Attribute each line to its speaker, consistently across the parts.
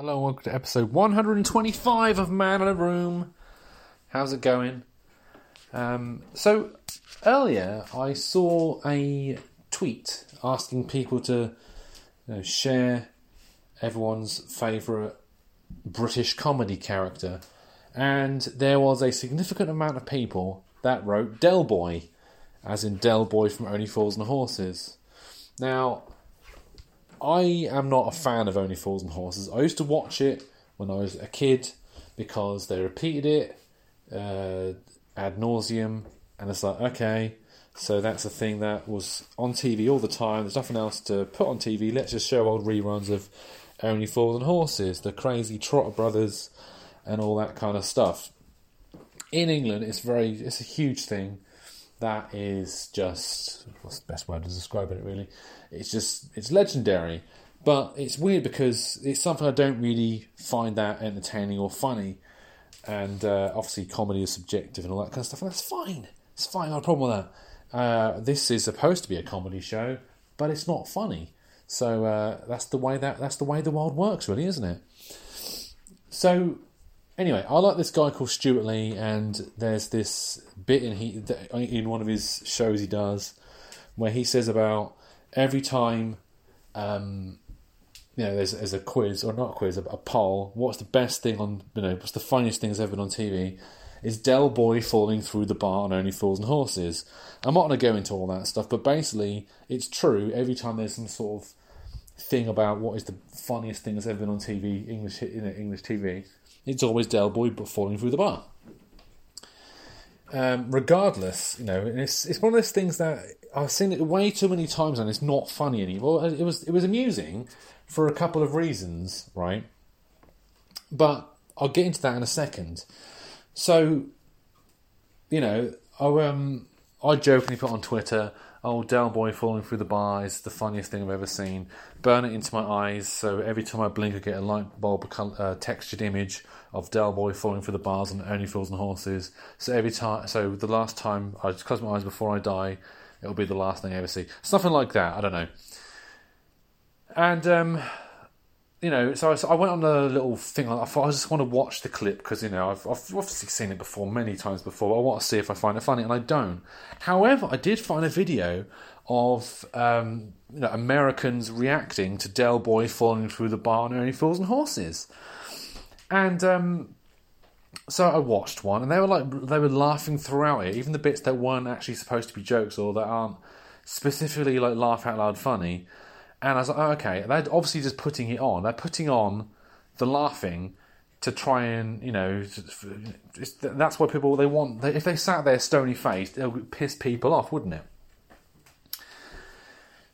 Speaker 1: Hello, welcome to episode 125 of Man in a Room. How's it going? Um, so, earlier I saw a tweet asking people to you know, share everyone's favourite British comedy character, and there was a significant amount of people that wrote Del Boy, as in Del Boy from Only Fools and Horses. Now, I am not a fan of Only Fools and Horses. I used to watch it when I was a kid because they repeated it uh, ad nauseum, and it's like, okay, so that's a thing that was on TV all the time. There's nothing else to put on TV. Let's just show old reruns of Only Fools and Horses, the crazy Trotter Brothers, and all that kind of stuff. In England, it's very, it's a huge thing that is just what's the best word to describe it really? It's just it's legendary but it's weird because it's something i don't really find that entertaining or funny. And uh, obviously comedy is subjective and all that kind of stuff and that's fine. It's fine no problem with that. Uh, this is supposed to be a comedy show but it's not funny. So uh, that's the way that that's the way the world works really isn't it? So anyway, I like this guy called Stewart Lee, and there's this bit in he in one of his shows he does where he says about every time, um, you know, there's, there's a quiz or not a quiz, a, a poll. What's the best thing on you know? What's the funniest thing that's ever been on TV? Is Del Boy falling through the bar on Only Fools and Horses? I'm not going to go into all that stuff, but basically, it's true. Every time there's some sort of thing about what is the funniest thing that's ever been on TV, English you know, English TV, it's always Del Boy falling through the bar. Um, regardless, you know, it's it's one of those things that I've seen it way too many times and it's not funny anymore. It was it was amusing for a couple of reasons, right? But I'll get into that in a second. So, you know, I um I jokingly put on Twitter, "Oh, Del Boy falling through the bar is the funniest thing I've ever seen." Burn it into my eyes, so every time I blink, I get a light bulb uh, textured image of Del Boy falling through the bars on Only Fools and Horses. So every time, so the last time I just close my eyes before I die, it'll be the last thing I ever see. Something like that. I don't know. And um, you know, so I, so I, went on a little thing. I thought I just want to watch the clip because you know I've, I've, obviously seen it before many times before. I want to see if I find it funny, and I don't. However, I did find a video of um, you know Americans reacting to Del Boy falling through the bar on Only Fools and Horses, and um, so I watched one, and they were like they were laughing throughout it, even the bits that weren't actually supposed to be jokes or that aren't specifically like laugh out loud funny and I was like, oh, okay, they're obviously just putting it on. They're putting on the laughing to try and, you know, that's what people they want. If they sat there stony faced, it would piss people off, wouldn't it?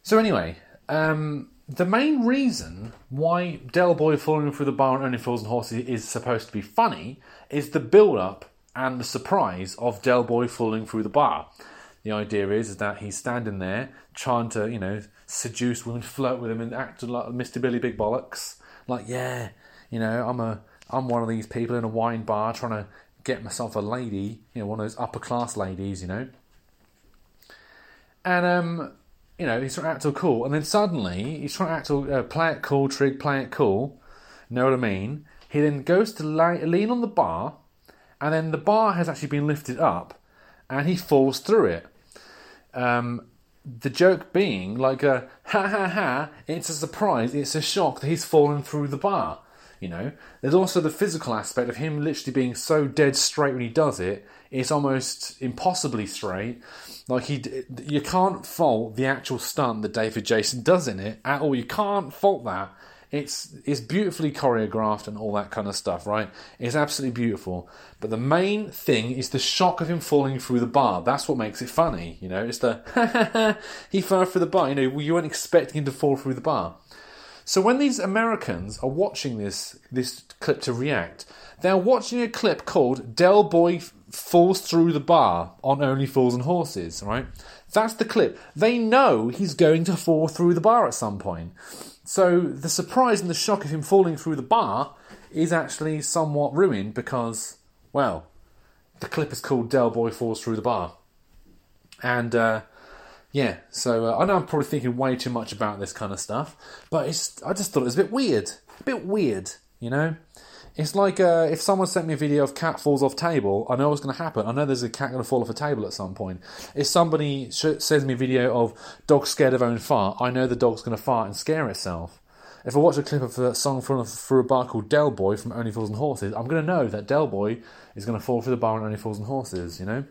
Speaker 1: So anyway, um, the main reason why Del Boy falling through the bar and Only Fools and Horses is supposed to be funny is the build-up and the surprise of Del Boy falling through the bar. The idea is, is that he's standing there trying to, you know, seduce women, flirt with them, and act like Mr. Billy Big Bollocks. Like, yeah, you know, I'm a, I'm one of these people in a wine bar trying to get myself a lady, you know, one of those upper class ladies, you know. And um, you know, he's trying to act all cool, and then suddenly he's trying to act all, uh, play it cool, trig, play it cool. Know what I mean? He then goes to lean on the bar, and then the bar has actually been lifted up, and he falls through it. Um, the joke being like a ha ha ha, it's a surprise, it's a shock that he's fallen through the bar. You know, there's also the physical aspect of him literally being so dead straight when he does it. It's almost impossibly straight. Like he, you can't fault the actual stunt that David Jason does in it at all. You can't fault that it's it's beautifully choreographed and all that kind of stuff, right? It's absolutely beautiful. But the main thing is the shock of him falling through the bar. That's what makes it funny, you know. It's the he fell through the bar. You know, you weren't expecting him to fall through the bar. So when these Americans are watching this this clip to react, they're watching a clip called "Del Boy Falls Through the Bar" on Only Fools and Horses, right? That's the clip. They know he's going to fall through the bar at some point. So the surprise and the shock of him falling through the bar is actually somewhat ruined because, well, the clip is called Del Boy Falls Through the Bar. And, uh, yeah, so uh, I know I'm probably thinking way too much about this kind of stuff, but it's, I just thought it was a bit weird. A bit weird. You know, it's like uh, if someone sent me a video of cat falls off table, I know what's going to happen. I know there's a cat going to fall off a table at some point. If somebody sh- sends me a video of dog scared of own fart, I know the dog's going to fart and scare itself. If I watch a clip of a song from for a bar called Del Boy from Only Fools and Horses, I'm going to know that Del Boy is going to fall through the bar on Only Fools and Horses. You know.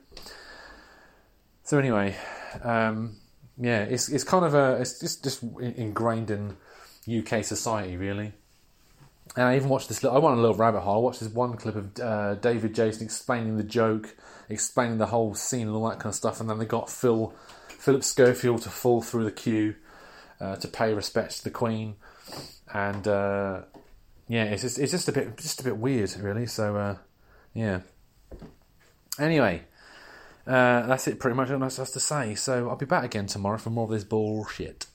Speaker 1: So anyway, um, yeah, it's it's kind of a it's just just ingrained in UK society really. And I even watched this. I went a little rabbit hole. I watched this one clip of uh, David Jason explaining the joke, explaining the whole scene and all that kind of stuff. And then they got Phil, Philip Schofield to fall through the queue uh, to pay respects to the Queen, and uh, yeah, it's just it's just a bit just a bit weird, really. So uh, yeah. Anyway, uh, that's it. Pretty much all I have to say. So I'll be back again tomorrow for more of this bullshit.